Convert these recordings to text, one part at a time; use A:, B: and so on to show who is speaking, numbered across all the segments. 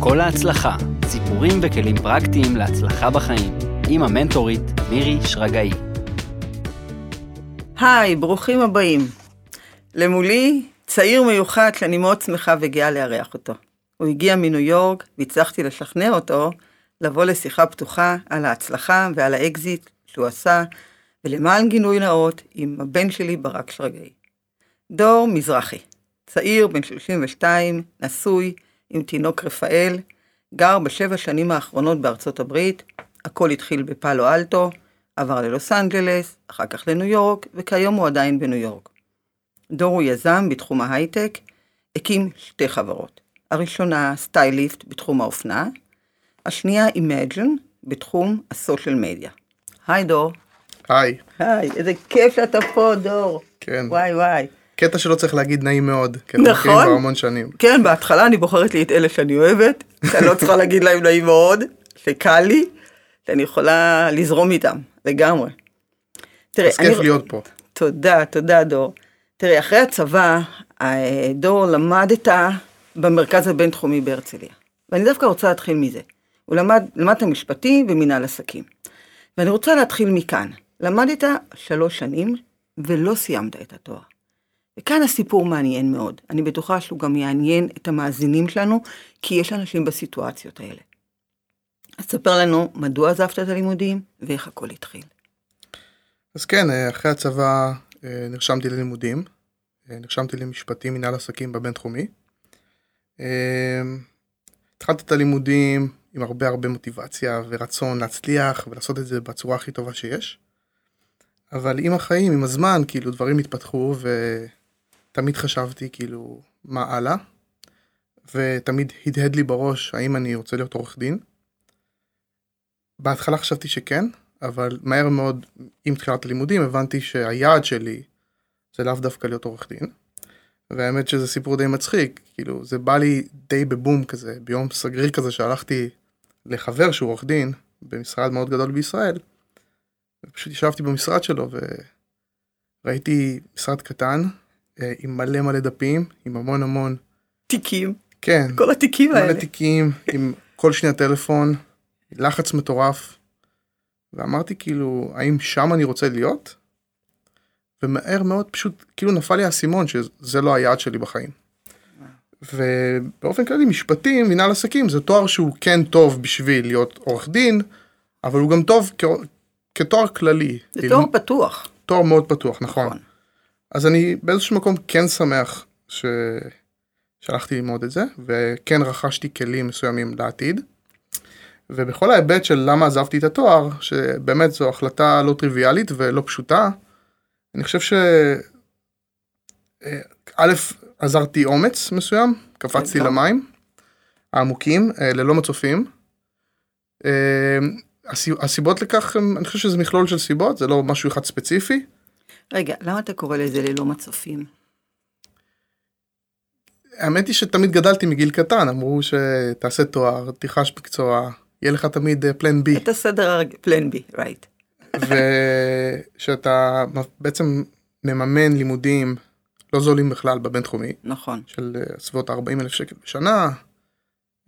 A: כל ההצלחה, סיפורים וכלים פרקטיים להצלחה בחיים, עם המנטורית מירי שרגאי.
B: היי, ברוכים הבאים. למולי צעיר מיוחד שאני מאוד שמחה וגאה לארח אותו. הוא הגיע מניו יורק והצלחתי לשכנע אותו לבוא לשיחה פתוחה על ההצלחה ועל האקזיט שהוא עשה, ולמען גילוי נאות עם הבן שלי ברק שרגאי. דור מזרחי, צעיר בן 32, נשוי, עם תינוק רפאל, גר בשבע שנים האחרונות בארצות הברית, הכל התחיל בפאלו אלטו, עבר ללוס אנג'לס, אחר כך לניו יורק, וכיום הוא עדיין בניו יורק. דור הוא יזם בתחום ההייטק, הקים שתי חברות. הראשונה, Stylit בתחום האופנה, השנייה, IMGN, בתחום ה social media. היי דור.
C: היי.
B: היי, איזה כיף שאתה פה, דור.
C: כן.
B: וואי וואי.
C: קטע שלא צריך להגיד נעים מאוד. כי
B: נכון.
C: אנחנו מכירים כבר המון שנים.
B: כן, בהתחלה אני בוחרת לי את אלה שאני אוהבת, שאני לא צריכה להגיד להם נעים מאוד, שקל לי, שאני יכולה לזרום איתם, לגמרי. תראה,
C: אז כיף להיות פה.
B: תודה, תודה דור. תראה, אחרי הצבא, אה, דור למדת במרכז הבינתחומי בהרצליה. ואני דווקא רוצה להתחיל מזה. הוא למד, למדת משפטים ומנהל עסקים. ואני רוצה להתחיל מכאן. למדת שלוש שנים ולא סיימת את התואר. וכאן הסיפור מעניין מאוד. אני בטוחה שהוא גם יעניין את המאזינים שלנו, כי יש אנשים בסיטואציות האלה. אז ספר לנו מדוע עזבת את הלימודים ואיך הכל התחיל.
C: אז כן, אה, אחרי הצבא אה, נרשמתי ללימודים. אה, נרשמתי למשפטים מנהל עסקים בבינתחומי. התחלתי את הלימודים עם הרבה הרבה מוטיבציה ורצון להצליח ולעשות את זה בצורה הכי טובה שיש. אבל עם החיים, עם הזמן, כאילו דברים התפתחו ותמיד חשבתי כאילו מה הלאה. ותמיד הדהד לי בראש האם אני רוצה להיות עורך דין. בהתחלה חשבתי שכן, אבל מהר מאוד עם תחילת הלימודים הבנתי שהיעד שלי זה לאו דווקא להיות עורך דין. והאמת שזה סיפור די מצחיק, כאילו זה בא לי די בבום כזה, ביום סגריר כזה שהלכתי לחבר שהוא עורך דין במשרד מאוד גדול בישראל. ופשוט ישבתי במשרד שלו וראיתי משרד קטן עם מלא מלא דפים, עם המון המון.
B: תיקים.
C: כן.
B: כל התיקים האלה.
C: מלא תיקים, עם כל שנייה טלפון, לחץ מטורף. ואמרתי כאילו, האם שם אני רוצה להיות? ומהר מאוד פשוט כאילו נפל לי האסימון שזה לא היעד שלי בחיים. ובאופן כללי משפטים, מנהל עסקים זה תואר שהוא כן טוב בשביל להיות עורך דין, אבל הוא גם טוב כ... כתואר כללי.
B: זה
C: כאילו,
B: תואר פתוח.
C: תואר מאוד פתוח, נכון.
B: נכון.
C: אז אני באיזשהו מקום כן שמח ש... שהלכתי ללמוד את זה, וכן רכשתי כלים מסוימים לעתיד. ובכל ההיבט של למה עזבתי את התואר, שבאמת זו החלטה לא טריוויאלית ולא פשוטה, אני חושב ש... אה, א', עזרתי אומץ מסוים, קפצתי
B: טוב.
C: למים העמוקים, אה, ללא מצופים. אה, הסי- הסיבות לכך, אני חושב שזה מכלול של סיבות, זה לא משהו אחד ספציפי.
B: רגע, למה אתה קורא לזה ללא מצופים?
C: האמת היא שתמיד גדלתי מגיל קטן, אמרו שתעשה תואר, תיחש מקצוע, יהיה לך תמיד פלן בי.
B: את הסדר. פלן בי, רייט.
C: ושאתה בעצם מממן לימודים לא זולים בכלל בבינתחומי,
B: נכון.
C: של אה, סביבות 40 אלף שקל בשנה,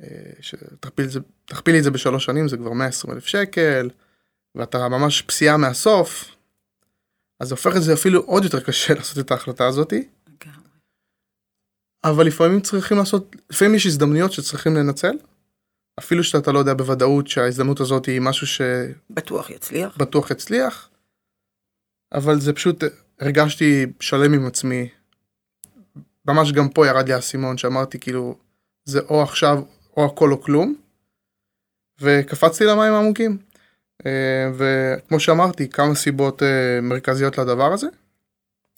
C: אה, שתכפיל את זה- תכפילי את זה בשלוש שנים זה כבר 120 אלף שקל, ואתה ממש פסיעה מהסוף, אז זה הופך את זה אפילו עוד יותר קשה לעשות את ההחלטה הזאתי. אבל לפעמים צריכים לעשות, לפעמים יש הזדמנויות שצריכים לנצל, אפילו שאתה לא יודע בוודאות שההזדמנות הזאת היא משהו
B: בטוח יצליח.
C: שבטוח יצליח, אבל זה פשוט, הרגשתי שלם עם עצמי. ממש גם פה ירד לי האסימון שאמרתי כאילו, זה או עכשיו או הכל או כלום, וקפצתי למים העמוקים. אה, וכמו שאמרתי, כמה סיבות אה, מרכזיות לדבר הזה.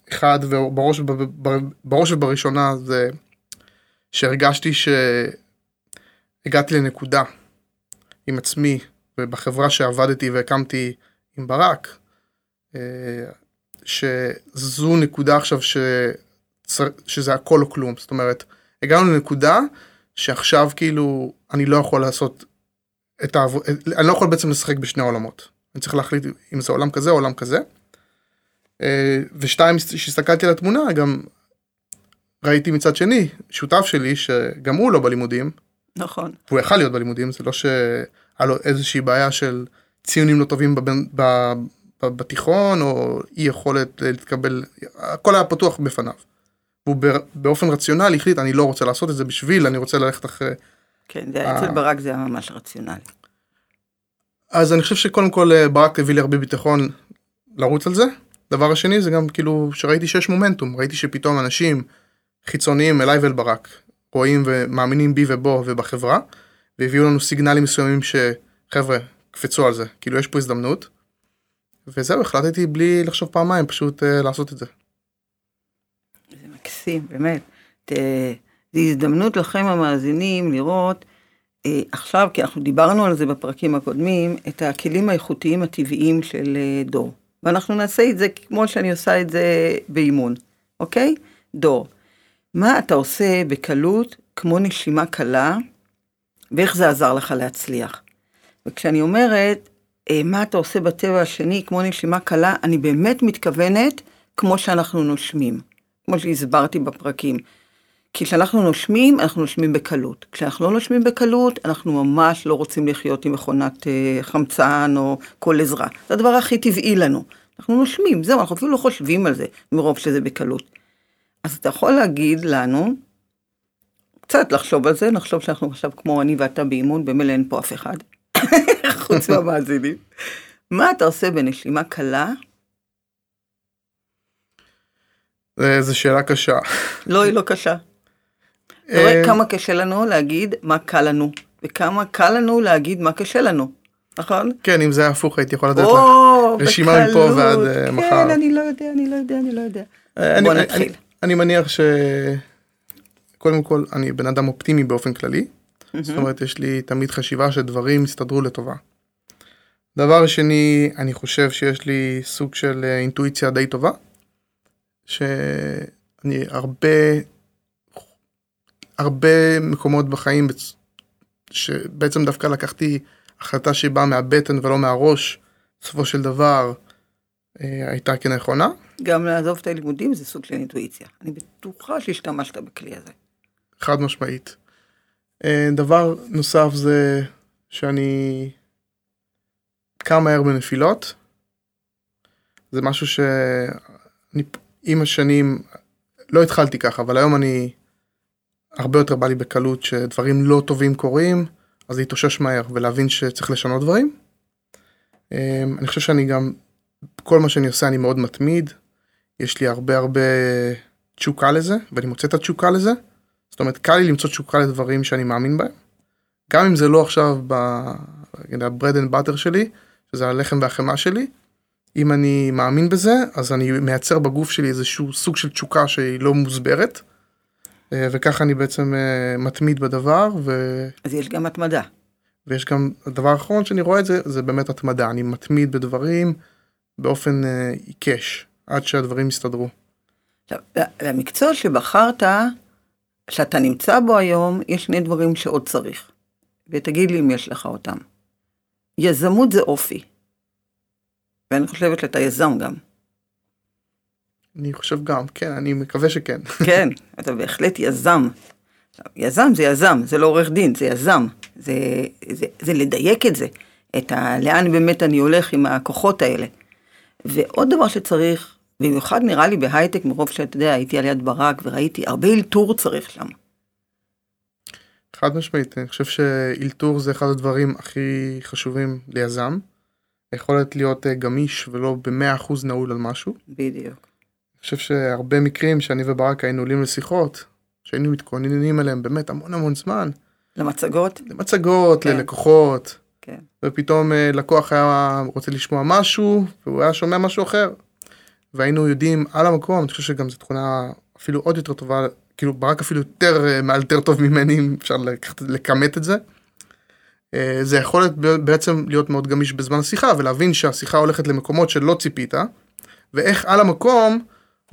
C: אחד, ובראש בראש ובראשונה זה שהרגשתי שהגעתי לנקודה עם עצמי ובחברה שעבדתי והקמתי עם ברק, אה, שזו נקודה עכשיו ש... שזה הכל או כלום, זאת אומרת, הגענו לנקודה שעכשיו כאילו אני לא יכול לעשות את העבוד, אני לא יכול בעצם לשחק בשני עולמות, אני צריך להחליט אם זה עולם כזה או עולם כזה. אה, ושתיים, כשהסתכלתי על התמונה גם ראיתי מצד שני שותף שלי שגם הוא לא בלימודים
B: נכון.
C: והוא יכל להיות בלימודים, זה לא שהיה לו איזושהי בעיה של ציונים לא טובים בבן, ב, ב, בתיכון, או אי יכולת להתקבל, הכל היה פתוח בפניו. והוא באופן רציונלי החליט, אני לא רוצה לעשות את זה בשביל, אני רוצה ללכת אחרי...
B: כן, זה, אצל ברק זה היה ממש רציונלי.
C: אז אני חושב שקודם כל אה, ברק הביא לי הרבה ביטחון לרוץ על זה. דבר השני זה גם כאילו שראיתי שיש מומנטום, ראיתי שפתאום אנשים חיצוניים אליי ואל ברק רואים ומאמינים בי ובו ובחברה, והביאו לנו סיגנלים מסוימים שחבר'ה, קפצו על זה, כאילו יש פה הזדמנות. וזהו, החלטתי בלי לחשוב פעמיים, פשוט uh, לעשות את זה.
B: זה מקסים, באמת. זו הזדמנות לכם המאזינים לראות אה, עכשיו, כי אנחנו דיברנו על זה בפרקים הקודמים, את הכלים האיכותיים הטבעיים של אה, דור. ואנחנו נעשה את זה כמו שאני עושה את זה באימון, אוקיי? דור. מה אתה עושה בקלות, כמו נשימה קלה, ואיך זה עזר לך להצליח? וכשאני אומרת, אה, מה אתה עושה בטבע השני, כמו נשימה קלה, אני באמת מתכוונת כמו שאנחנו נושמים, כמו שהסברתי בפרקים. כי כשאנחנו נושמים, אנחנו נושמים בקלות. כשאנחנו לא נושמים בקלות, אנחנו ממש לא רוצים לחיות עם מכונת אה, חמצן או כל עזרה. זה הדבר הכי טבעי לנו. אנחנו נושמים, זהו, אנחנו אפילו לא חושבים על זה, מרוב שזה בקלות. אז אתה יכול להגיד לנו, קצת לחשוב על זה, נחשוב שאנחנו עכשיו כמו אני ואתה באימון, במילא אין פה אף אחד, חוץ מהמאזינים. מה אתה עושה בנשימה קלה?
C: זו שאלה קשה.
B: לא, היא לא קשה. אתה רואה אה, כמה קשה לנו להגיד מה קל לנו, וכמה קל לנו להגיד מה קשה לנו, נכון?
C: כן, אם זה היה הפוך הייתי יכול לתת לך רשימה מפה ועד אה, מחר.
B: כן, אני לא יודע, אני לא יודע, אני לא יודע. אה, בוא נתחיל.
C: אני מניח ש... קודם כל, אני בן אדם אופטימי באופן כללי. זאת אומרת, יש לי תמיד חשיבה שדברים יסתדרו לטובה. דבר שני, אני חושב שיש לי סוג של אינטואיציה די טובה. שאני הרבה הרבה מקומות בחיים שבעצם דווקא לקחתי החלטה שהיא באה מהבטן ולא מהראש, בסופו של דבר אה, הייתה כנכונה.
B: גם לעזוב את הלימודים זה סוג של אינטואיציה. אני בטוחה שהשתמשת בכלי הזה.
C: חד משמעית. אה, דבר נוסף זה שאני קם מהר בנפילות. זה משהו שאני עם השנים לא התחלתי ככה אבל היום אני הרבה יותר בא לי בקלות שדברים לא טובים קורים, אז להתאושש מהר ולהבין שצריך לשנות דברים. אמ, אני חושב שאני גם, כל מה שאני עושה אני מאוד מתמיד, יש לי הרבה הרבה תשוקה לזה, ואני מוצא את התשוקה לזה. זאת אומרת, קל לי למצוא תשוקה לדברים שאני מאמין בהם. גם אם זה לא עכשיו ב-bread and butter שלי, שזה הלחם והחמאה שלי, אם אני מאמין בזה, אז אני מייצר בגוף שלי איזשהו סוג של תשוקה שהיא לא מוסברת. אה, וככה אני בעצם אה, מתמיד בדבר. ו...
B: אז יש גם התמדה.
C: ויש גם, הדבר האחרון שאני רואה את זה, זה באמת התמדה. אני מתמיד בדברים באופן אה, עיקש, עד שהדברים יסתדרו.
B: עכשיו, למקצוע שבחרת, שאתה נמצא בו היום, יש שני דברים שעוד צריך. ותגיד לי אם יש לך אותם. יזמות זה אופי. ואני חושבת שאתה יזם גם.
C: אני חושב גם, כן, אני מקווה שכן.
B: כן, אתה בהחלט יזם. יזם זה יזם, זה לא עורך דין, זה יזם. זה, זה, זה לדייק את זה, את ה, לאן באמת אני הולך עם הכוחות האלה. ועוד דבר שצריך, במיוחד נראה לי בהייטק, מרוב שאתה יודע, הייתי על יד ברק וראיתי, הרבה אלתור צריך שם.
C: חד משמעית, אני חושב שאילתור זה אחד הדברים הכי חשובים ליזם. היכולת להיות אה, גמיש ולא במאה אחוז נעול על משהו.
B: בדיוק.
C: חושב שהרבה מקרים שאני וברק היינו עולים לשיחות, שהיינו מתכוננים אליהם באמת המון המון זמן.
B: למצגות?
C: למצגות, כן. ללקוחות.
B: כן.
C: ופתאום אה, לקוח היה רוצה לשמוע משהו, והוא היה שומע משהו אחר. והיינו יודעים על המקום, אני חושב שגם זו תכונה אפילו עוד יותר טובה, כאילו ברק אפילו יותר אה, מאלתר טוב ממני, אם אפשר לכמת את זה. אה, זה יכול להיות בעצם להיות מאוד גמיש בזמן השיחה ולהבין שהשיחה הולכת למקומות שלא ציפית ואיך על המקום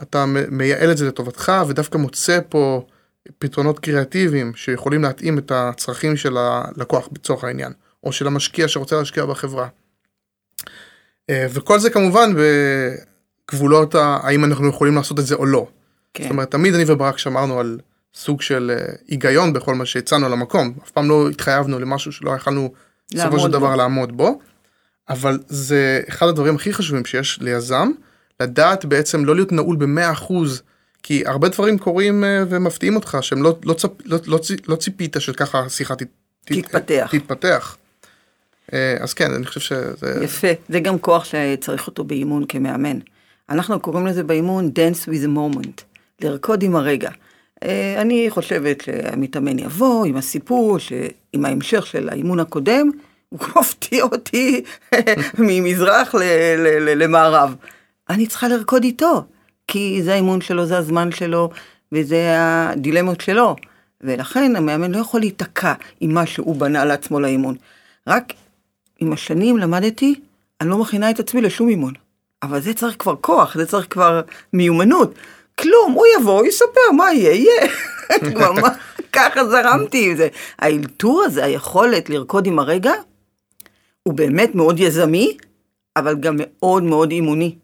C: אתה מייעל את זה לטובתך ודווקא מוצא פה פתרונות קריאטיביים שיכולים להתאים את הצרכים של הלקוח בצורך העניין, או של המשקיע שרוצה להשקיע בחברה. אה, וכל זה כמובן בגבולות האם אנחנו יכולים לעשות את זה או לא. כן. זאת אומרת, תמיד אני וברק שמרנו על סוג של אה, היגיון בכל מה שהצענו למקום. אף פעם לא התחייבנו למשהו שלא יכלנו בסופו של דבר
B: בו.
C: לעמוד בו. אבל זה אחד הדברים הכי חשובים שיש ליזם, לדעת בעצם לא להיות נעול ב-100%, כי הרבה דברים קורים אה, ומפתיעים אותך, שהם לא, לא, צפ, לא, לא, לא ציפית שככה השיחה ת,
B: תתפתח.
C: תתפתח. אה, אז כן, אני חושב שזה...
B: יפה, זה גם כוח שצריך אותו באימון כמאמן. אנחנו קוראים לזה באימון dance with the moment, לרקוד עם הרגע. אה, אני חושבת שהמתאמן יבוא עם הסיפור, עם ההמשך של האימון הקודם, הוא מפתיע אותי ממזרח למערב. אני צריכה לרקוד איתו, כי זה האימון שלו, זה הזמן שלו, וזה הדילמות שלו. ולכן המאמן לא יכול להיתקע עם מה שהוא בנה לעצמו לאימון. רק עם השנים למדתי, אני לא מכינה את עצמי לשום אימון. אבל זה צריך כבר כוח, זה צריך כבר מיומנות. כלום, הוא יבוא, יספר, מה יהיה, יהיה. כבר מה, ככה זרמתי עם זה. האלתור הזה, היכולת לרקוד עם הרגע, הוא באמת מאוד יזמי, אבל גם מאוד מאוד אימוני.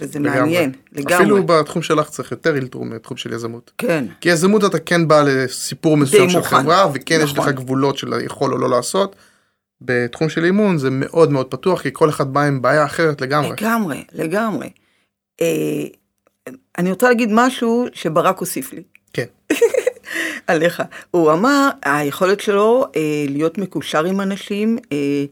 B: וזה
C: לגמרי.
B: מעניין, לגמרי.
C: אפילו בתחום שלך צריך יותר אלתור מתחום של יזמות.
B: כן,
C: כי יזמות אתה כן בא לסיפור מסוים של
B: מוכן.
C: חברה, וכן יש לך
B: נכון.
C: גבולות של יכול או לא לעשות. בתחום של אימון זה מאוד מאוד פתוח, כי כל אחד בא עם בעיה אחרת לגמרי.
B: לגמרי, לגמרי. אה, אני רוצה להגיד משהו שברק הוסיף לי.
C: כן.
B: עליך. הוא אמר, היכולת שלו אה, להיות מקושר עם אנשים, אה,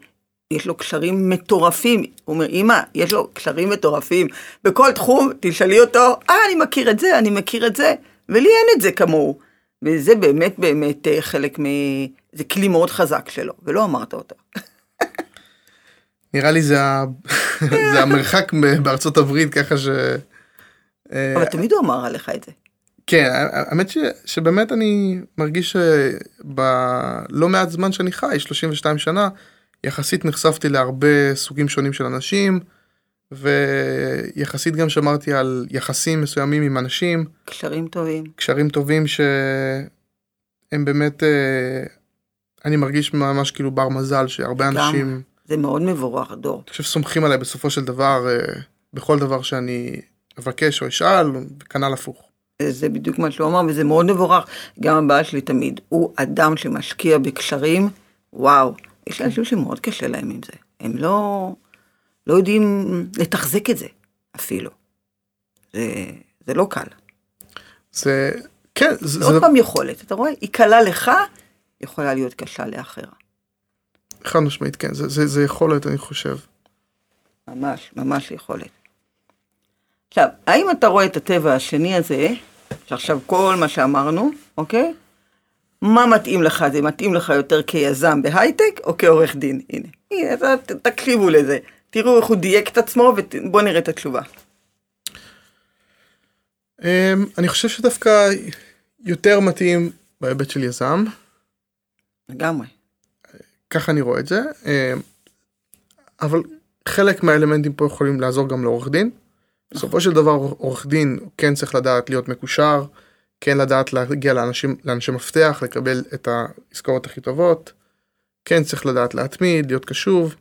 B: יש לו קשרים מטורפים. הוא אומר, אמא, יש לו קשרים מטורפים. בכל תחום, תשאלי אותו, אה, אני מכיר את זה, אני מכיר את זה, ולי אין את זה כמוהו. וזה באמת באמת אה, חלק מ... זה כלי מאוד חזק שלו, ולא אמרת אותו.
C: נראה לי זה. זה המרחק בארצות הברית ככה ש... אה,
B: אבל תמיד הוא אמר עליך את זה.
C: כן, האמת ש... שבאמת אני מרגיש שבלא מעט זמן שאני חי, 32 שנה, יחסית נחשפתי להרבה סוגים שונים של אנשים, ויחסית גם שמרתי על יחסים מסוימים עם אנשים,
B: קשרים טובים.
C: קשרים טובים שהם באמת, אה, אני מרגיש ממש כאילו בר מזל, שהרבה
B: לגמרי.
C: אנשים,
B: זה מאוד מבורך, דור.
C: אני חושב סומכים עליי בסופו של דבר, אה, בכל דבר שאני אבקש או אשאל, וכנ"ל הפוך.
B: זה בדיוק מה שהוא אמר, וזה מאוד מבורך. גם הבעל שלי תמיד, הוא אדם שמשקיע בקשרים, וואו. יש אנשים שמאוד קשה להם עם זה. הם לא, לא יודעים לתחזק את זה, אפילו. זה, זה לא קל.
C: זה, כן, זה,
B: זה
C: זה
B: עוד פעם יכולת, אתה רואה? היא קלה לך, יכולה להיות קשה לאחר.
C: חד משמעית, כן, זה, זה, זה יכולת, אני חושב.
B: ממש, ממש יכולת. עכשיו, האם אתה רואה את הטבע השני הזה, שעכשיו כל מה שאמרנו, אוקיי? מה מתאים לך? זה מתאים לך יותר כיזם בהייטק או כעורך דין? הנה, הנה, אתה, תקשיבו לזה. תראו איך הוא דייק את עצמו ובואו נראה את התשובה.
C: אמ, אני חושב שדווקא יותר מתאים בהיבט של יזם,
B: לגמרי.
C: ככה אני רואה את זה, אמ, אבל חלק מהאלמנטים פה יכולים לעזור גם לעורך דין. בסופו של דבר עורך דין כן צריך לדעת להיות מקושר, כן לדעת להגיע לאנשים, לאנשי מפתח, לקבל את העסקאות הכי טובות, כן צריך לדעת להתמיד, להיות קשוב,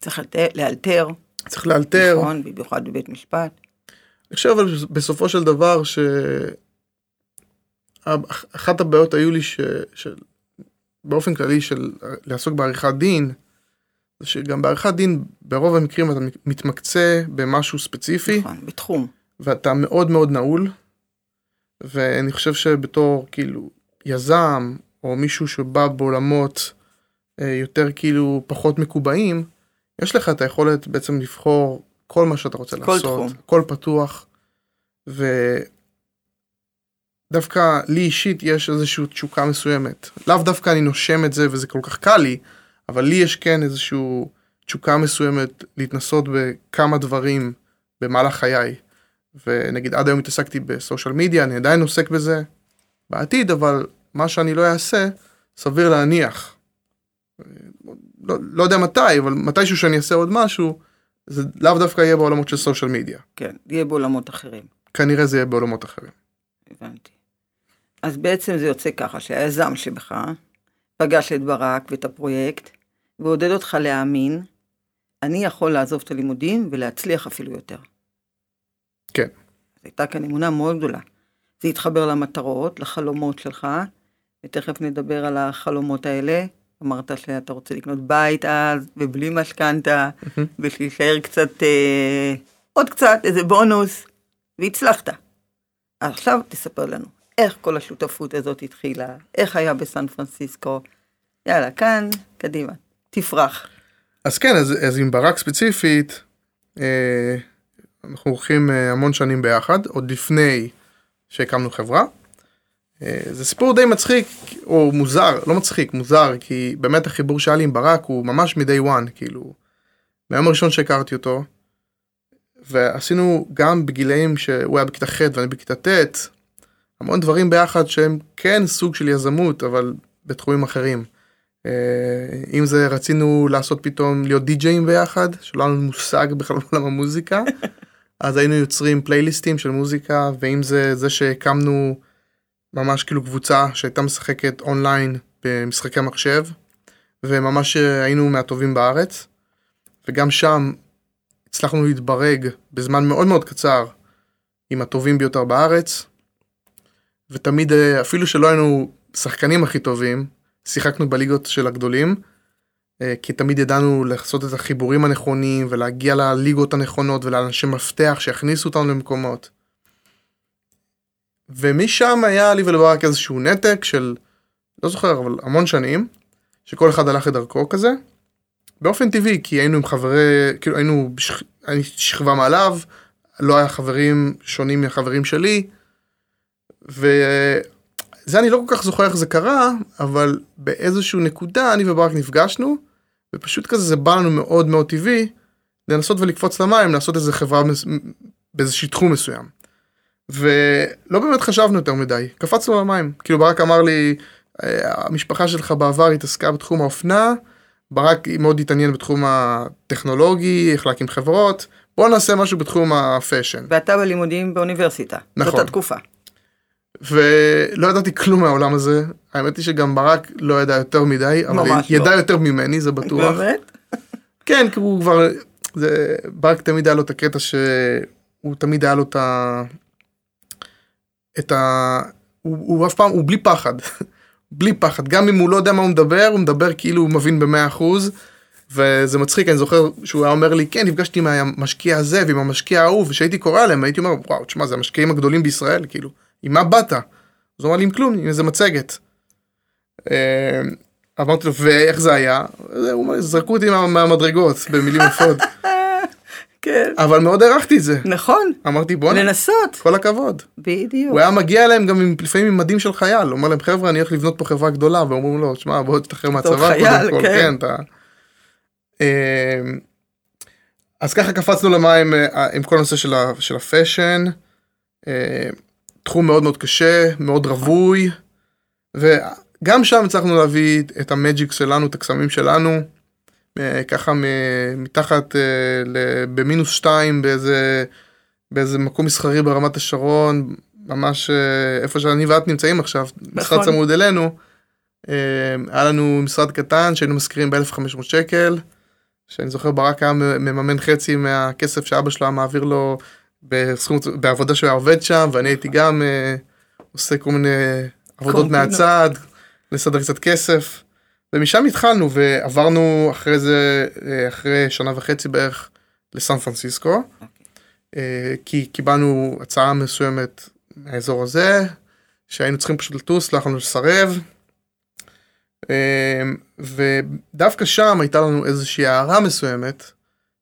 C: צריך
B: לאלתר,
C: צריך לאלתר.
B: נכון, במיוחד בבית משפט.
C: אני חושב אבל בסופו של דבר ש... אחת הבעיות היו לי ש... של... באופן כללי של לעסוק בעריכת דין, זה שגם בעריכת דין ברוב המקרים אתה מתמקצה במשהו ספציפי
B: נכון, בתחום.
C: ואתה מאוד מאוד נעול. ואני חושב שבתור כאילו יזם או מישהו שבא בעולמות אה, יותר כאילו פחות מקובעים, יש לך את היכולת בעצם לבחור כל מה שאתה רוצה
B: כל
C: לעשות,
B: תחום.
C: הכל פתוח. ודווקא לי אישית יש איזושהי תשוקה מסוימת. לאו דווקא אני נושם את זה וזה כל כך קל לי, אבל לי יש כן איזושהי תשוקה מסוימת להתנסות בכמה דברים במהלך חיי. ונגיד עד היום התעסקתי בסושיאל מדיה, אני עדיין עוסק בזה בעתיד, אבל מה שאני לא אעשה, סביר להניח. לא, לא יודע מתי, אבל מתישהו שאני אעשה עוד משהו, זה לאו דווקא יהיה בעולמות של סושיאל מדיה.
B: כן, יהיה בעולמות אחרים.
C: כנראה זה יהיה בעולמות אחרים.
B: הבנתי. אז בעצם זה יוצא ככה, שהיזם שבך פגש את ברק ואת הפרויקט, ועודד אותך להאמין, אני יכול לעזוב את הלימודים ולהצליח אפילו יותר.
C: כן.
B: הייתה כאן אמונה מאוד גדולה. זה התחבר למטרות, לחלומות שלך, ותכף נדבר על החלומות האלה. אמרת שאתה רוצה לקנות בית אז, ובלי משכנתה, ושישאר קצת, אה, עוד קצת, איזה בונוס, והצלחת. עכשיו תספר לנו, איך כל השותפות הזאת התחילה, איך היה בסן פרנסיסקו. יאללה, כאן, קדימה, תפרח.
C: אז כן, אז, אז עם ברק ספציפית, אה, אנחנו הולכים אה, המון שנים ביחד, עוד לפני שהקמנו חברה. אה, זה סיפור די מצחיק, או מוזר, לא מצחיק, מוזר, כי באמת החיבור שהיה לי עם ברק הוא ממש מ-day one, כאילו, מהיום הראשון שהכרתי אותו, ועשינו גם בגילאים שהוא היה בכיתה ח' ואני בכיתה ט', המון דברים ביחד שהם כן סוג של יזמות, אבל בתחומים אחרים. אה, אם זה רצינו לעשות פתאום להיות די-ג'אים ביחד, שלא היה לנו מושג בכלל בעולם המוזיקה, אז היינו יוצרים פלייליסטים של מוזיקה, ואם זה זה שהקמנו ממש כאילו קבוצה שהייתה משחקת אונליין במשחקי מחשב, וממש היינו מהטובים בארץ, וגם שם הצלחנו להתברג בזמן מאוד מאוד קצר עם הטובים ביותר בארץ, ותמיד אה, אפילו שלא היינו שחקנים הכי טובים, שיחקנו בליגות של הגדולים, אה, כי תמיד ידענו לעשות את החיבורים הנכונים ולהגיע לליגות הנכונות ולאנשי מפתח שיכניסו אותנו למקומות. ומשם היה לי ולברק איזשהו נתק של, לא זוכר, אבל המון שנים, שכל אחד הלך לדרכו כזה. באופן טבעי, כי היינו עם חברי, כאילו היינו, בשכ... שכבה מעליו, לא היה חברים שונים מהחברים שלי, וזה אני לא כל כך זוכר איך זה קרה, אבל באיזושהי נקודה אני וברק נפגשנו, ופשוט כזה זה בא לנו מאוד מאוד טבעי, לנסות ולקפוץ למים, לעשות איזה חברה מס... באיזשהו תחום מסוים. ולא באמת חשבנו יותר מדי, קפצנו למים. כאילו ברק אמר לי, "אה, המשפחה שלך בעבר התעסקה בתחום האופנה, ברק מאוד התעניין בתחום הטכנולוגי, איך להקים חברות, בוא נעשה משהו בתחום הפאשן.
B: ואתה בלימודים באוניברסיטה.
C: נכון.
B: זאת התקופה.
C: ולא ידעתי כלום מהעולם הזה, האמת היא שגם ברק לא ידע יותר מדי, אבל ידע
B: לא.
C: יותר ממני, זה בטוח.
B: באמת?
C: כן, כי הוא כבר, זה, ברק תמיד היה לו את הקטע שהוא תמיד היה לו את ה... את ה... הוא, הוא אף פעם, הוא בלי פחד. בלי פחד, גם אם הוא לא יודע מה הוא מדבר, הוא מדבר כאילו הוא מבין במאה אחוז. וזה מצחיק, אני זוכר שהוא היה אומר לי, כן, נפגשתי עם המשקיע הזה ועם המשקיע ההוא, וכשהייתי קורא עליהם, הייתי אומר, וואו, תשמע, זה המשקיעים הגדולים בישראל, כאילו, עם מה באת? אז הוא אמר לי, עם כלום, עם איזה מצגת. אה, אמרתי לו, ואיך זה היה? הוא אומר, זרקו אותי מה- מהמדרגות, במילים יפות.
B: כן.
C: אבל מאוד הערכתי את זה.
B: נכון.
C: אמרתי, בואנה,
B: לנסות.
C: כל הכבוד.
B: בדיוק.
C: הוא היה מגיע אליהם גם עם, לפעמים עם מדים של חייל, הוא אומר להם, חבר'ה, אני הולך לבנות פה חברה גדולה, ואומרים לו, שמע, בוא תשתחרר מהצבא,
B: חייל,
C: קודם כל,
B: כן.
C: כן, אתה... אה, אז ככה קפצנו למים אה, עם כל הנושא של, ה, של הפאשן, תחום מאוד מאוד קשה, מאוד רווי, וגם שם הצלחנו להביא את המג'יק שלנו, את הקסמים שלנו, אה, ככה מתחת, אה, במינוס שתיים באיזה, באיזה מקום מסחרי ברמת השרון, ממש אה, איפה שאני ואת נמצאים עכשיו, משרד
B: נכון.
C: צמוד אלינו. היה לנו משרד קטן שהיינו משכירים ב-1500 שקל, שאני זוכר ברק היה מממן חצי מהכסף שאבא שלו היה מעביר לו בסכום, בעבודה שהוא היה עובד שם, ואני הייתי גם אה, עושה כל מיני עבודות. מהצד, לסדר קצת כסף. ומשם התחלנו ועברנו אחרי זה, אה, אחרי שנה וחצי בערך, לסן פרנסיסקו. אה, כי קיבלנו הצעה מסוימת מהאזור הזה, שהיינו צריכים פשוט לטוס, לא יכולנו לסרב. ודווקא שם הייתה לנו איזושהי הערה מסוימת,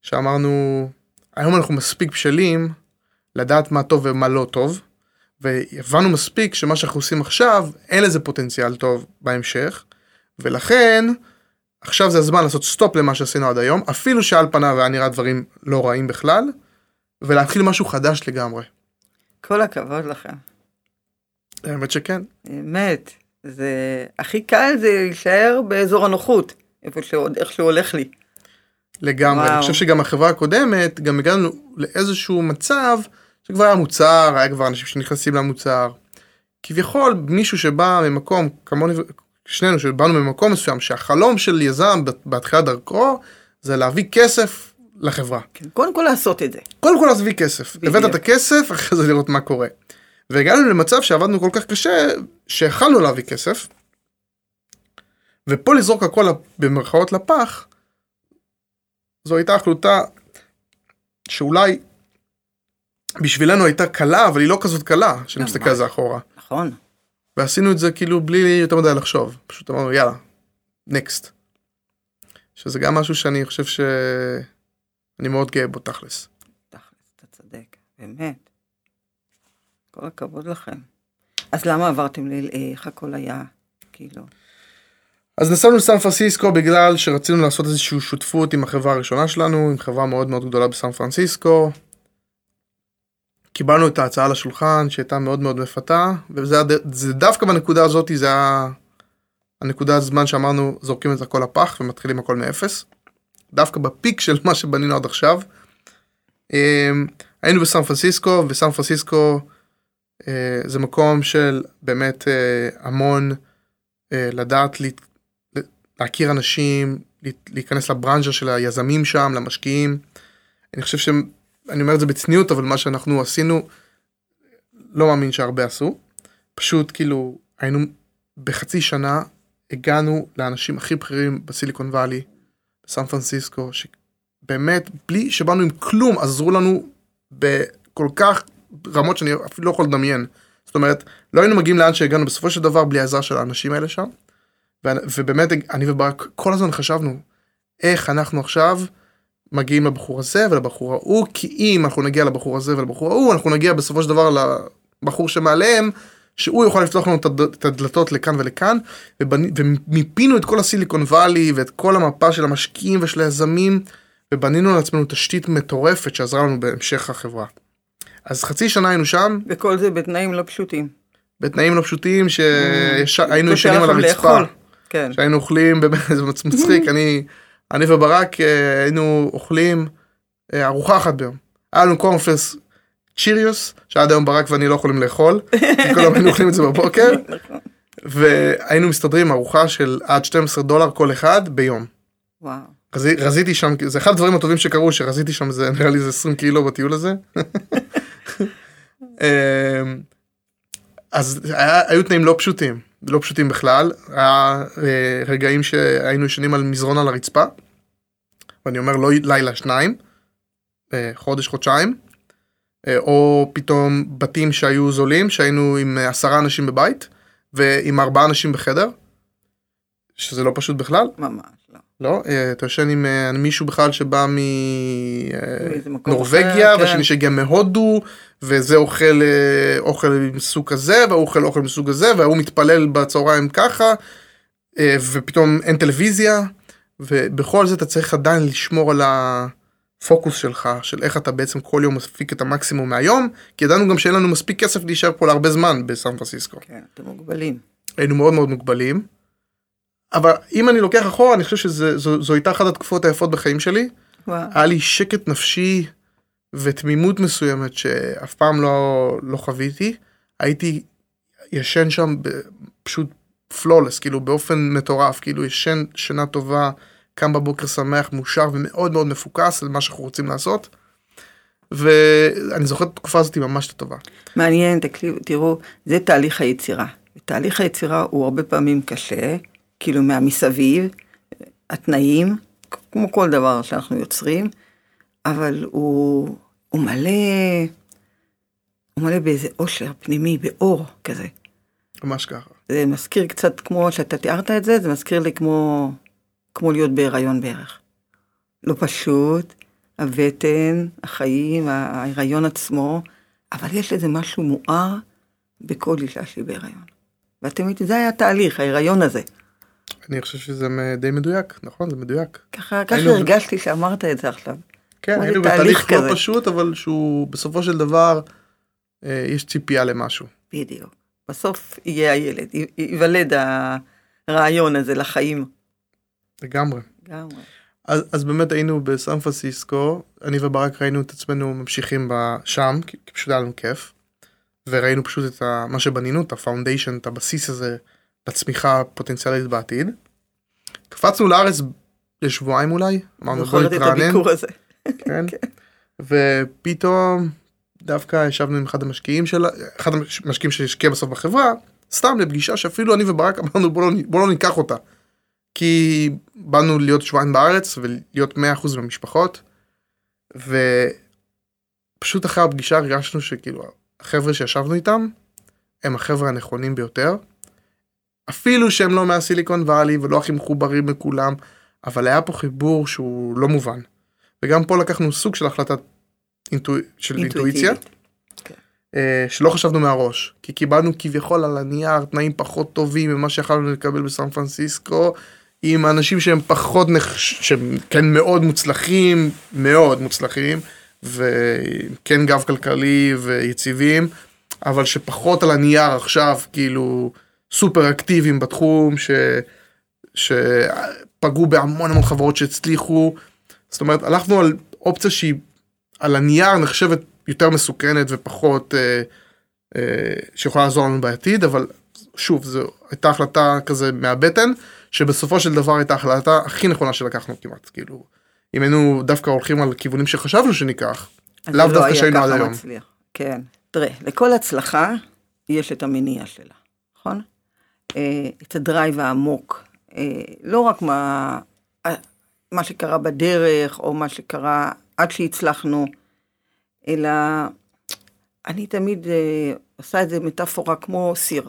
C: שאמרנו, היום אנחנו מספיק בשלים לדעת מה טוב ומה לא טוב, והבנו מספיק שמה שאנחנו עושים עכשיו, אין לזה פוטנציאל טוב בהמשך, ולכן עכשיו זה הזמן לעשות סטופ למה שעשינו עד היום, אפילו שעל פניו היה נראה דברים לא רעים בכלל, ולהתחיל משהו חדש לגמרי.
B: כל הכבוד לכם.
C: האמת שכן.
B: באמת. זה הכי קל זה להישאר באזור הנוחות. איפה שעוד איכשהו הולך לי.
C: לגמרי.
B: וואו.
C: אני חושב שגם החברה הקודמת, גם הגענו לאיזשהו מצב שכבר היה מוצר, היה כבר אנשים שנכנסים למוצר. כביכול מישהו שבא ממקום כמוני, שנינו שבאנו ממקום מסוים, שהחלום של יזם בתחילת דרכו זה להביא כסף לחברה.
B: כן, קודם כל לעשות את זה.
C: קודם כל להביא כסף.
B: בדיוק.
C: הבאת את הכסף, אחרי זה לראות מה קורה. והגענו למצב שעבדנו כל כך קשה, שיכלנו להביא כסף, ופה לזרוק הכל במרכאות לפח, זו הייתה החלטה שאולי בשבילנו הייתה קלה, אבל היא לא כזאת קלה, שאני מסתכל על זה אחורה.
B: נכון.
C: ועשינו את זה כאילו בלי יותר מדי לחשוב, פשוט אמרנו יאללה, נקסט. שזה גם משהו שאני חושב שאני מאוד גאה בו תכלס.
B: תכלס, אתה צודק, באמת. כל הכבוד לכם. אז למה עברתם ל... איך הכל היה, כאילו?
C: אז נסענו לסן פרנסיסקו בגלל שרצינו לעשות איזושהי שותפות עם החברה הראשונה שלנו, עם חברה מאוד מאוד גדולה בסן פרנסיסקו. קיבלנו את ההצעה לשולחן שהייתה מאוד מאוד מפתה, וזה. זה דווקא בנקודה הזאת, זה היה הנקודה הזמן שאמרנו זורקים את הכל לפח ומתחילים הכל מאפס. דווקא בפיק של מה שבנינו עד עכשיו. אמ, היינו בסן פרנסיסקו, וסן פרנסיסקו אה, זה מקום של באמת אה, המון אה, לדעת להכיר אנשים, להיכנס לברנז'ה של היזמים שם, למשקיעים. אני חושב שהם, אני אומר את זה בצניעות, אבל מה שאנחנו עשינו, לא מאמין שהרבה עשו. פשוט כאילו היינו בחצי שנה, הגענו לאנשים הכי בכירים בסיליקון וואלי, בסן פרנסיסקו, שבאמת, בלי שבאנו עם כלום, עזרו לנו בכל כך רמות שאני אפילו לא יכול לדמיין. זאת אומרת, לא היינו מגיעים לאן שהגענו בסופו של דבר בלי העזרה של האנשים האלה שם. ובאמת אני וברק כל הזמן חשבנו איך אנחנו עכשיו מגיעים לבחור הזה ולבחור ההוא כי אם אנחנו נגיע לבחור הזה ולבחור ההוא אנחנו נגיע בסופו של דבר לבחור שמעליהם שהוא יוכל לפתוח לנו את הדלתות לכאן ולכאן ומיפינו את כל הסיליקון וואלי ואת כל המפה של המשקיעים ושל היזמים ובנינו לעצמנו תשתית מטורפת שעזרה לנו בהמשך החברה. אז חצי שנה היינו שם.
B: וכל זה בתנאים לא פשוטים.
C: בתנאים לא פשוטים שהיינו ישנים על הרצפה. כן. שהיינו אוכלים, באמת זה מצחיק, אני, אני וברק אה, היינו אוכלים אה, ארוחה אחת ביום. היה לנו קורנפלס צ'יריוס, שעד היום ברק ואני לא יכולים לאכול, כי כל היום היינו אוכלים את זה בבוקר, נכון. והיינו מסתדרים ארוחה של עד 12 דולר כל אחד ביום.
B: וואו.
C: רזיתי שם, זה אחד הדברים הטובים שקרו, שרזיתי שם, זה נראה לי זה 20 קילו בטיול הזה. אמ, אז היה, היו תנאים לא פשוטים. לא פשוטים בכלל, היה אה, רגעים שהיינו ישנים על מזרון על הרצפה, ואני אומר לא לילה שניים, אה, חודש חודשיים, אה, או פתאום בתים שהיו זולים, שהיינו עם עשרה אנשים בבית, ועם ארבעה אנשים בחדר, שזה לא פשוט בכלל.
B: ממש לא.
C: לא, אתה יושן עם מישהו בכלל שבא מנורבגיה, כן. והשני שהגיע מהודו, וזה אוכל אה, אוכל מסוג כזה והוא אוכל אוכל מסוג הזה והוא מתפלל בצהריים ככה אה, ופתאום אין טלוויזיה ובכל זה אתה צריך עדיין לשמור על הפוקוס שלך של איך אתה בעצם כל יום מפיק את המקסימום מהיום כי ידענו גם שאין לנו מספיק כסף להישאר פה להרבה זמן בסן פרנסיסקו.
B: כן, אתם מוגבלים.
C: היינו מאוד מאוד מוגבלים. אבל אם אני לוקח אחורה אני חושב שזו הייתה אחת התקופות היפות בחיים שלי. וואו. היה לי שקט נפשי. ותמימות מסוימת שאף פעם לא, לא חוויתי, הייתי ישן שם פשוט פלולס, כאילו באופן מטורף, כאילו ישן שינה טובה, קם בבוקר שמח, מאושר ומאוד מאוד מפוקס על מה שאנחנו רוצים לעשות. ואני זוכר את התקופה הזאת ממש טובה.
B: מעניין, תקליב, תראו, זה תהליך היצירה. תהליך היצירה הוא הרבה פעמים קשה, כאילו מהמסביב, התנאים, כמו כל דבר שאנחנו יוצרים, אבל הוא, הוא מלא, הוא מלא באיזה אושר פנימי, באור כזה.
C: ממש ככה.
B: זה מזכיר קצת כמו שאתה תיארת את זה, זה מזכיר לי כמו, כמו להיות בהיריון בערך. לא פשוט, הבטן, החיים, ההיריון עצמו, אבל יש לזה משהו מואר בכל אישה שהיא בהיריון. ואתם יודעים, זה היה התהליך, ההיריון הזה.
C: אני חושב שזה די מדויק, נכון? זה מדויק.
B: ככה, ככה הרגשתי שאמרת את זה עכשיו.
C: כן, היינו בתהליך לא פשוט, אבל שהוא בסופו של דבר, אה, יש ציפייה למשהו.
B: בדיוק. בסוף יהיה הילד, ייוולד הרעיון הזה לחיים.
C: לגמרי.
B: לגמרי.
C: אז, אז באמת היינו בסן פרנסיסקו, אני וברק ראינו את עצמנו ממשיכים שם, כי פשוט היה לנו כיף. וראינו פשוט את ה, מה שבנינו, את ה foundation, את הבסיס הזה לצמיחה פוטנציאלית בעתיד. קפצנו לארץ לשבועיים אולי,
B: אמרנו בוא נתרענן. הזה.
C: כן? ופתאום דווקא ישבנו עם אחד המשקיעים שלה, אחד המשקיעים שהשקיע בסוף בחברה, סתם לפגישה שאפילו אני וברק אמרנו בוא לא, בוא לא ניקח אותה. כי באנו להיות שבועיים בארץ ולהיות 100% במשפחות. ופשוט אחרי הפגישה הרגשנו שכאילו החבר'ה שישבנו איתם הם החבר'ה הנכונים ביותר. אפילו שהם לא מהסיליקון וואלי ולא הכי מחוברים לכולם, אבל היה פה חיבור שהוא לא מובן. וגם פה לקחנו סוג של החלטת אינטו... של אינטואיציה,
B: כן.
C: אה, שלא חשבנו מהראש, כי קיבלנו כביכול על הנייר תנאים פחות טובים ממה שיכולנו לקבל בסן פרנסיסקו, עם אנשים שהם פחות, נחש... שהם כן מאוד מוצלחים, מאוד מוצלחים, וכן גב כלכלי ויציבים, אבל שפחות על הנייר עכשיו, כאילו, סופר אקטיביים בתחום, ש... שפגעו בהמון המון חברות שהצליחו. זאת אומרת, הלכנו על אופציה שהיא על הנייר נחשבת יותר מסוכנת ופחות אה, אה, שיכולה לעזור לנו בעתיד, אבל שוב, זו הייתה החלטה כזה מהבטן, שבסופו של דבר הייתה ההחלטה הכי נכונה שלקחנו כמעט, כאילו, אם היינו דווקא הולכים על כיוונים שחשבנו שניקח, לאו
B: לא
C: דווקא שהיינו עד היום.
B: מצליח. כן. תראה, לכל הצלחה יש את המניע שלה, את הדרייב העמוק. אה, לא רק מה, אה, מה שקרה בדרך, או מה שקרה עד שהצלחנו, אלא אני תמיד עושה את זה מטאפורה כמו סיר.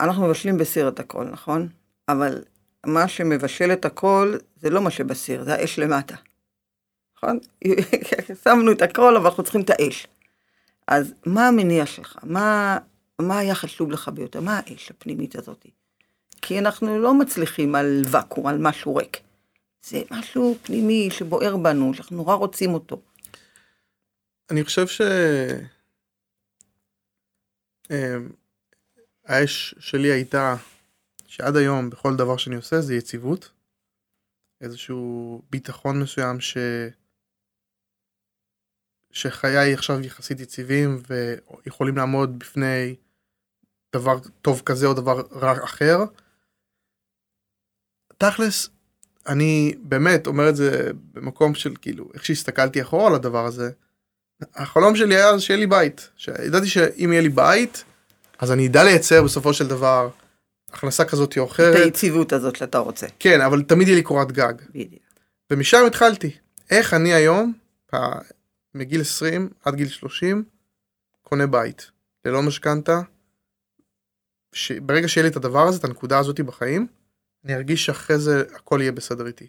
B: אנחנו מבשלים בסיר את הכל, נכון? אבל מה שמבשל את הכל זה לא מה שבסיר, זה האש למטה. נכון? שמנו את הכל, אבל אנחנו צריכים את האש. אז מה המניע שלך? מה, מה היה חשוב לך ביותר? מה האש הפנימית הזאת? כי אנחנו לא מצליחים על ואקום, על משהו ריק. זה משהו פנימי שבוער בנו, שאנחנו נורא רוצים אותו.
C: אני חושב ש... אמ, האש שלי הייתה שעד היום בכל דבר שאני עושה זה יציבות. איזשהו ביטחון מסוים ש... שחיי עכשיו יחסית יציבים ויכולים לעמוד בפני דבר טוב כזה או דבר רע אחר. תכלס, אני באמת אומר את זה במקום של כאילו, איך שהסתכלתי אחורה על הדבר הזה, החלום שלי היה שיהיה לי בית. שידעתי שאם יהיה לי בית, אז אני אדע לייצר בסופו של דבר הכנסה כזאת או אחרת.
B: את היציבות הזאת שאתה רוצה.
C: כן, אבל תמיד יהיה לי קורת גג.
B: בדיוק.
C: ומשם התחלתי. איך אני היום, מגיל 20 עד גיל 30, קונה בית. ללא משכנתה. ברגע שיהיה לי את הדבר הזה, את הנקודה הזאת בחיים, אני ארגיש שאחרי זה הכל יהיה בסדר איתי.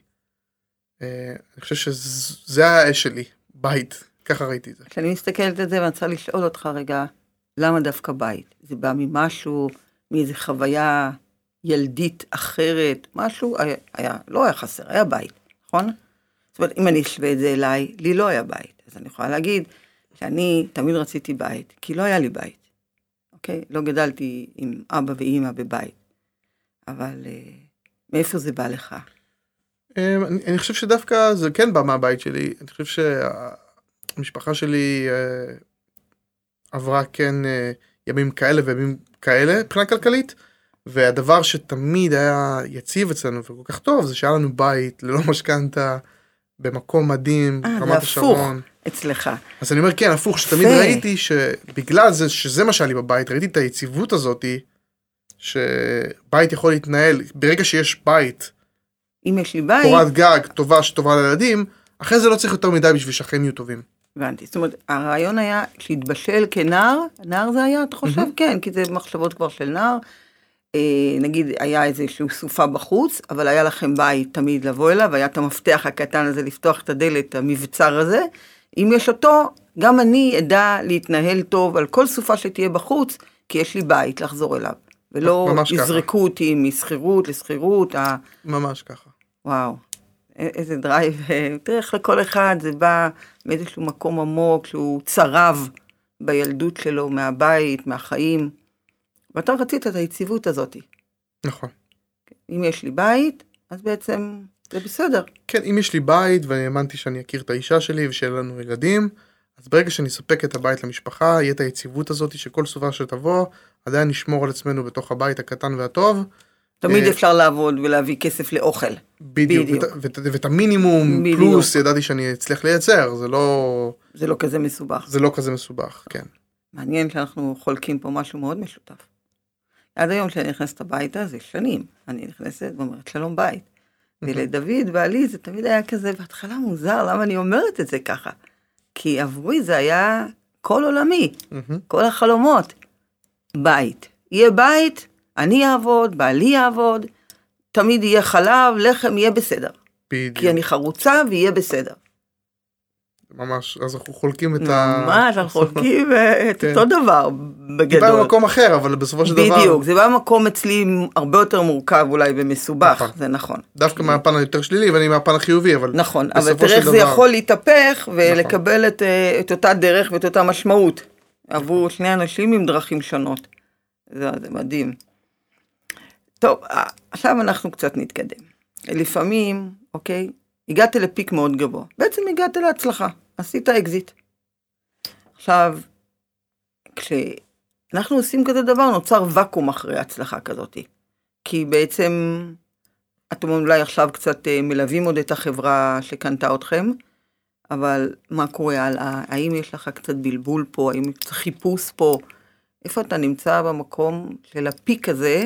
C: אה, אני חושב שזה האש שלי, בית, ככה ראיתי את זה.
B: כשאני מסתכלת על זה ואני רוצה לשאול אותך רגע, למה דווקא בית? זה בא ממשהו, מאיזה חוויה ילדית אחרת, משהו, היה, היה, לא היה חסר, היה בית, נכון? זאת אומרת, אם אני אשווה את זה אליי, לי לא היה בית. אז אני יכולה להגיד שאני תמיד רציתי בית, כי לא היה לי בית, אוקיי? לא גדלתי עם אבא ואימא בבית. אבל אה, מאיפה זה בא לך?
C: אמ, אני, אני חושב שדווקא זה כן בא מהבית שלי. אני חושב שהמשפחה שלי אה, עברה כן אה, ימים כאלה וימים כאלה מבחינה כלכלית. והדבר שתמיד היה יציב אצלנו וכל כך טוב זה שהיה לנו בית ללא משכנתה במקום מדהים,
B: אה,
C: רמת השרון.
B: אצלך.
C: אז אני אומר כן הפוך שתמיד
B: יפה.
C: ראיתי שבגלל זה שזה מה שהיה לי בבית ראיתי את היציבות הזאתי שבית יכול להתנהל ברגע שיש בית
B: אם יש לי בית,
C: קורת גג טובה שטובה לילדים אחרי זה לא צריך יותר מדי בשביל שהחיים יהיו טובים.
B: הבנתי. זאת אומרת, הרעיון היה שהתבשל כנער, נער זה היה, אתה חושב? כן, כי זה מחשבות כבר של נער. אה, נגיד, היה איזושהי סופה בחוץ, אבל היה לכם בית תמיד לבוא אליו, היה את המפתח הקטן הזה לפתוח את הדלת, המבצר הזה. אם יש אותו, גם אני אדע להתנהל טוב על כל סופה שתהיה בחוץ, כי יש לי בית לחזור אליו. ולא
C: ממש ככה.
B: יזרקו אותי משכירות לשכירות, ה-
C: ממש ככה.
B: וואו, איזה drive, אה, תראה איך לכל אחד זה בא מאיזשהו מקום עמוק שהוא צרב בילדות שלו, מהבית, מהחיים. ואתה רצית את היציבות הזאת.
C: נכון.
B: אם יש לי בית, אז בעצם זה בסדר.
C: כן אם יש לי בית ואני האמנתי שאני אכיר את האישה שלי ושיהיה לנו ילדים אז ברגע שאני אספק את הבית למשפחה יהיה את היציבות הזאת שכל סובה שתבוא עדיין נשמור על עצמנו בתוך הבית הקטן והטוב.
B: תמיד
C: אה,
B: אפשר לעבוד ולהביא כסף לאוכל.
C: בדיוק,
B: בדיוק.
C: ואת, ואת, ואת המינימום
B: בדיוק.
C: פלוס ידעתי שאני אצליח לייצר זה לא
B: זה לא כזה מסובך.
C: זה לא כזה מסובך, כן.
B: מעניין שאנחנו חולקים פה משהו מאוד משותף. עד היום כשאני נכנסת הביתה, זה שנים, אני נכנסת ואומרת שלום בית. ולדוד בעלי זה תמיד היה כזה בהתחלה מוזר, למה אני אומרת את זה ככה? כי עבורי זה היה כל עולמי. כל החלומות. בית. יהיה בית, אני אעבוד, בעלי יעבוד, תמיד יהיה חלב, לחם, יהיה בסדר.
C: בדיוק.
B: כי אני חרוצה ויהיה בסדר.
C: ממש, אז אנחנו חולקים את ה...
B: ממש, אנחנו חולקים אה, את
C: כן.
B: אותו דבר, בגדול.
C: במקום אחר, אבל בסופו של דבר,
B: בדיוק, זה בא מקום אצלי הרבה יותר מורכב אולי ומסובך,
C: נכון.
B: זה נכון.
C: דווקא מהפן היותר שלילי ואני מהפן החיובי, אבל
B: נכון, אבל תראה איך זה
C: נכון.
B: יכול להתהפך ולקבל את, אה, את אותה דרך ואת אותה משמעות עבור שני אנשים עם דרכים שונות. זה, זה מדהים. טוב, אה, עכשיו אנחנו קצת נתקדם. לפעמים, אוקיי, הגעת ל peak מאוד גבוה. בעצם הגעת להצלחה, עשית אקזיט. עכשיו, כשאנחנו עושים כזה דבר, נוצר ואקום אחרי הצלחה כזאת. כי בעצם אתם אולי עכשיו קצת אה, מלווים עוד את החברה שקנתה אתכם, אבל מה קורה הלאה? האם יש לך קצת בלבול פה? האם יש חיפוש פה? איפה אתה נמצא במקום של הפיק הזה?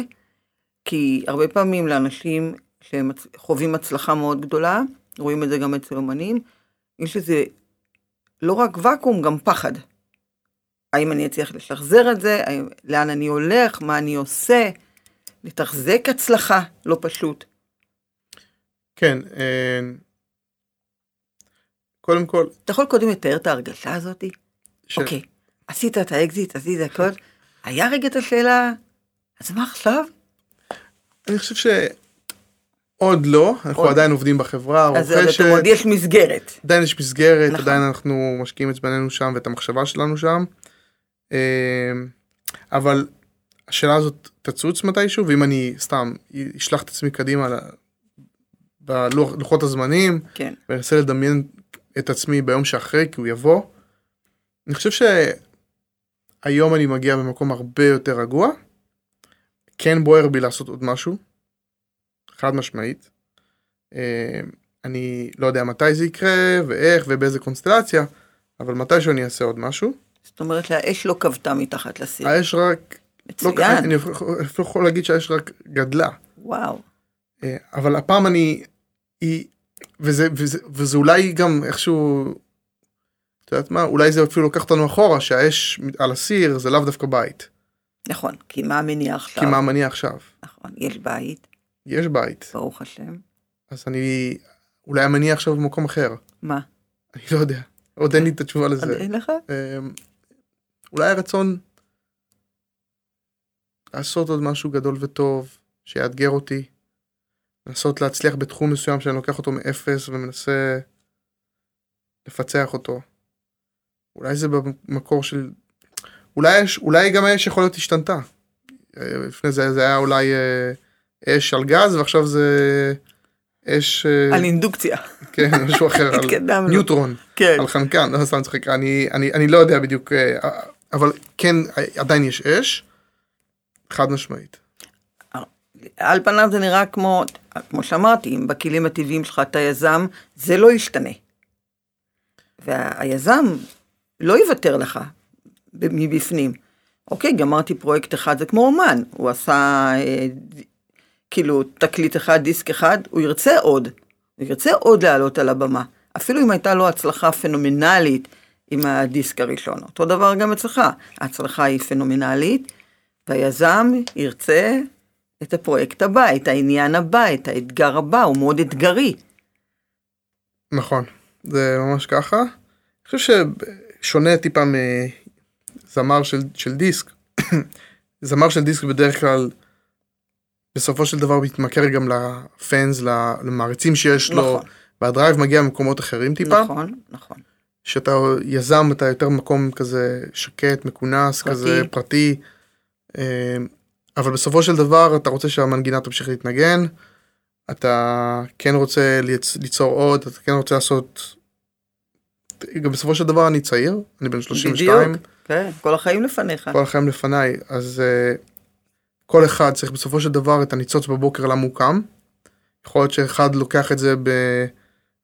B: כי הרבה פעמים לאנשים שהם חווים הצלחה מאוד גדולה, רואים את זה גם אצל אומנים, יש איזה לא רק ואקום, גם פחד. האם אני אצליח לשחזר את זה? האם, לאן אני הולך? מה אני עושה? לתחזק הצלחה, לא פשוט.
C: כן, אה, קודם כל,
B: אתה יכול קודם לתאר את ההרגשה הזאת?
C: ש-
B: אוקיי, עשית את האקזיט, עשית הכל, היה רגע את השאלה, אז מה עכשיו?
C: אני חושב שעוד לא, אנחנו
B: עוד.
C: עדיין עובדים בחברה
B: אז עוד
C: הרוכשת,
B: אתם עוד יש מסגרת.
C: עדיין יש מסגרת,
B: נכון.
C: עדיין אנחנו משקיעים את זמננו שם ואת המחשבה שלנו שם. אה, אבל השאלה הזאת תצוץ מתישהו, ואם אני סתם אשלח את עצמי קדימה בלוחות הזמנים,
B: כן,
C: ואנסה לדמיין את עצמי ביום שאחרי, כי הוא יבוא. אני חושב שהיום אני מגיע במקום הרבה יותר רגוע. כן בוער בי לעשות עוד משהו, חד משמעית. אה, אני לא יודע מתי זה יקרה, ואיך, ובאיזה קונסטלציה, אבל מתישהו אני אעשה עוד משהו.
B: זאת אומרת שהאש לא כבתה מתחת לסיר.
C: האש רק, לא,
B: מצוין,
C: אני אפילו יכול להגיד שהאש רק גדלה.
B: וואו.
C: אה, אבל הפעם אני, היא, וזה, וזה, וזה אולי גם איכשהו, את יודעת מה, אולי זה אפילו לוקח אותנו אחורה, שהאש על הסיר זה לאו דווקא בית.
B: נכון, כי מה המניע עכשיו?
C: כי מה המניע עכשיו?
B: נכון, יש בית,
C: יש בית,
B: ברוך השם.
C: אז אני, אולי המניע עכשיו במקום אחר,
B: מה?
C: אני לא יודע, עוד אין לי את התשובה לזה.
B: אין לך?
C: אה, אולי הרצון לעשות עוד משהו גדול וטוב, שיאתגר אותי, לנסות להצליח בתחום מסוים שאני לוקח אותו מאפס ומנסה לפצח אותו. אולי זה במקור של... אולי, יש, אולי גם האש יכול להיות השתנתה. אה, לפני זה זה היה אולי אה, אש על גז ועכשיו זה אש, אה,
B: על אינדוקציה.
C: כן, משהו אחר, על. ניוטרון.
B: כן.
C: על חנקן, לא סתם צוחק, אני, אני, אני לא יודע בדיוק, אה, אבל כן, עדיין יש אש, חד משמעית.
B: על פניו זה נראה כמו, כמו שאמרתי, אם בכלים הטבעיים שלך אתה יזם, זה לא ישתנה. והיזם לא יוותר לך מבפנים. אוקיי, גמרתי פרויקט אחד, זה כמו אומן, הוא עשה אה, כאילו תקליט אחד, דיסק אחד, הוא ירצה עוד. הוא ירצה עוד לעלות על הבמה. אפילו אם הייתה לו הצלחה פנומנלית עם הדיסק הראשון. אותו דבר גם אצלך, ההצלחה היא פנומנלית, והיזם ירצה את הפרויקט הבא, את העניין הבא, את האתגר הבא, הוא מאוד אתגרי.
C: נכון, זה ממש ככה. אני חושב ששונה טיפה מזמר של, של דיסק, זמר של דיסק בדרך כלל בסופו של דבר מתמכר גם לפאנס, למעריצים שיש לו,
B: נכון,
C: והדרייב מגיע ממקומות אחרים טיפה.
B: נכון, נכון.
C: שאתה יזם אתה יותר מקום כזה שקט מכונס
B: פרטי.
C: כזה פרטי אה, אבל בסופו של דבר אתה רוצה שהמנגינה תמשיך להתנגן אתה כן רוצה ליצ- ליצור עוד אתה כן רוצה לעשות. גם בסופו של דבר אני צעיר אני בן 32
B: בדיוק, כן, כל החיים לפניך.
C: כל החיים לפניי אז uh, כל אחד צריך בסופו של דבר את הניצוץ בבוקר למה הוא קם. יכול להיות שאחד לוקח את זה ב...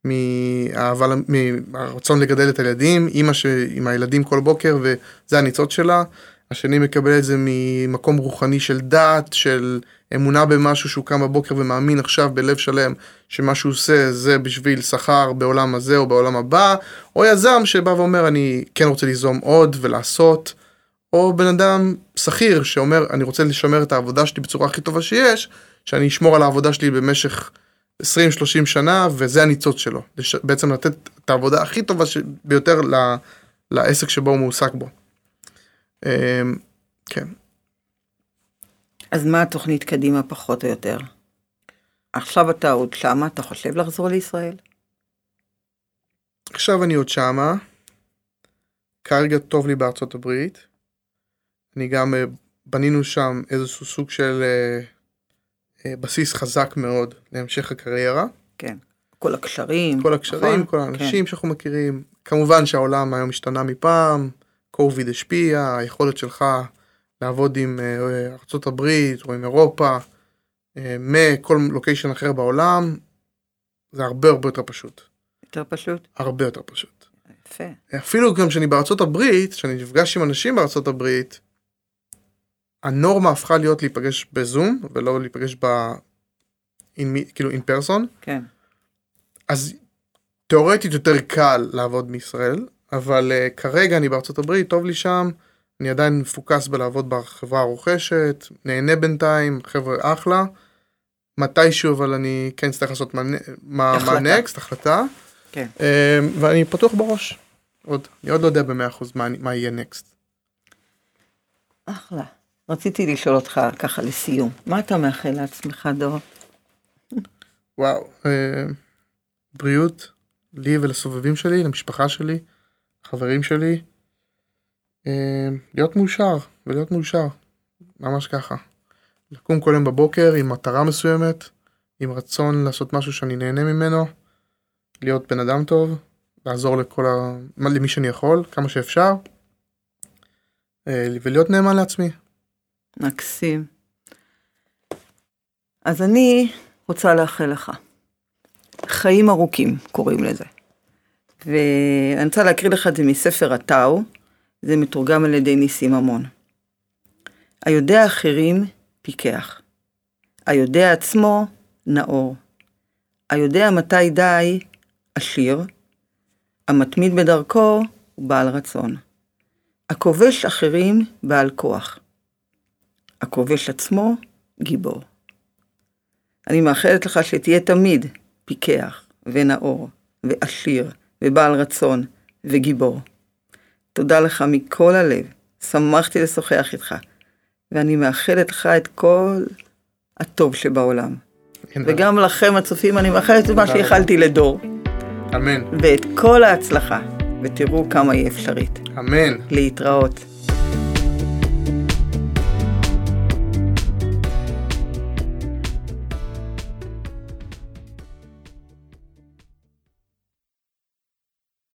C: מאהבה, מהרצון לגדל את הילדים, אימא ש... עם הילדים כל בוקר וזה הניצוץ שלה. השני מקבל את זה ממקום רוחני של דת, של אמונה במשהו שהוא קם בבוקר ומאמין עכשיו בלב שלם שמה שהוא עושה זה בשביל שכר בעולם הזה או בעולם הבא, או יזם שבא ואומר אני כן רוצה ליזום עוד ולעשות, או בן אדם שכיר שאומר אני רוצה לשמר את העבודה שלי בצורה הכי טובה שיש, שאני אשמור על העבודה שלי במשך 20-30 שנה וזה הניצוץ שלו, בעצם לתת את העבודה הכי טובה ביותר לעסק שבו הוא מועסק בו. אמ, כן.
B: אז מה התוכנית קדימה פחות או יותר? עכשיו אתה עוד שמה, אתה חושב לחזור לישראל?
C: עכשיו אני עוד שמה. כרגע טוב לי בארצות הברית. אני גם אה, בנינו שם איזשהו סוג של אה, אה, בסיס חזק מאוד להמשך הקריירה.
B: כן. כל הקשרים.
C: כל הקשרים, נכון? כל האנשים כן. שאנחנו מכירים. כמובן שהעולם היום השתנה מפעם. קוביד השפיע, היכולת שלך לעבוד עם ארה"ב או עם אירופה מכל לוקיישן אחר בעולם, זה הרבה הרבה יותר פשוט.
B: יותר פשוט?
C: הרבה יותר פשוט.
B: יפה.
C: אפילו גם כשאני בארצות הברית, כשאני נפגש עם אנשים בארצות הברית, הנורמה הפכה להיות להיפגש בזום ולא להיפגש ב... in, כאילו אין פרסון.
B: כן.
C: אז תאורטית יותר קל לעבוד מישראל, אבל uh, כרגע אני בארצות הברית, טוב לי שם, אני עדיין מפוקס בלעבוד בחברה הרוכשת, נהנה בינתיים, חבר'ה אחלה. מתישהו אבל אני כן אצטרך לעשות מה, מה, מה נקסט, החלטה.
B: כן.
C: Uh, ואני פתוח בראש. עוד, אני עוד לא יודע במאה אחוז מה, מה יהיה נקסט.
B: אחלה. רציתי לשאול אותך ככה לסיום, מה אתה מאחל לעצמך דור?
C: וואו, uh, בריאות לי ולסובבים שלי, למשפחה שלי. חברים שלי, אה, להיות מאושר ולהיות מאושר, ממש ככה. לקום כל יום בבוקר עם מטרה מסוימת, עם רצון לעשות משהו שאני נהנה ממנו, להיות בן אדם טוב, לעזור לכל ה... למי שאני יכול, כמה שאפשר, אה, ולהיות נאמן לעצמי.
B: מקסים. אז אני רוצה לאחל לך חיים ארוכים, קוראים לזה. ואני רוצה להקריא לך את זה מספר הטאו, זה מתורגם על ידי ניסים ממון. היודע אחרים, פיקח. היודע עצמו, נאור. היודע מתי די, עשיר. המתמיד בדרכו, הוא בעל רצון. הכובש אחרים, בעל כוח. הכובש עצמו, גיבור. אני מאחלת לך שתהיה תמיד פיקח ונאור ועשיר ובעל רצון וגיבור. תודה לך מכל הלב, שמחתי לשוחח איתך, ואני מאחלת לך את כל הטוב שבעולם. וגם לכם הצופים אני מאחלת את מה שיכלתי לדור.
C: אמן.
B: ואת כל ההצלחה, ותראו כמה היא אפשרית.
C: אמן.
B: להתראות.